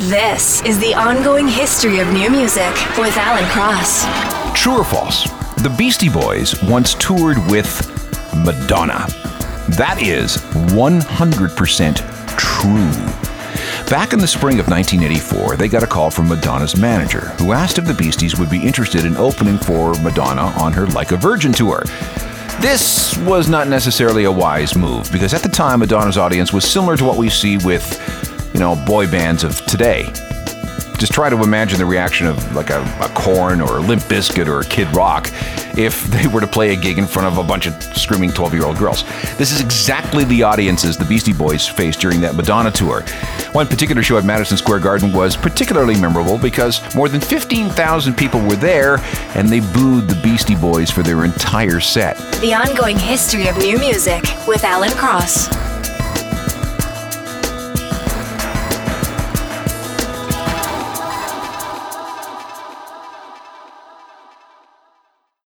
This is the ongoing history of new music with Alan Cross. True or false? The Beastie Boys once toured with Madonna. That is 100% true. Back in the spring of 1984, they got a call from Madonna's manager, who asked if the Beasties would be interested in opening for Madonna on her Like a Virgin tour. This was not necessarily a wise move because at the time Madonna's audience was similar to what we see with, you know, boy bands of today. Just try to imagine the reaction of like a, a Korn or a Limp Bizkit or a Kid Rock if they were to play a gig in front of a bunch of screaming 12 year old girls. This is exactly the audiences the Beastie Boys faced during that Madonna tour. One particular show at Madison Square Garden was particularly memorable because more than 15,000 people were there and they booed the Beastie Boys for their entire set. The ongoing history of new music with Alan Cross.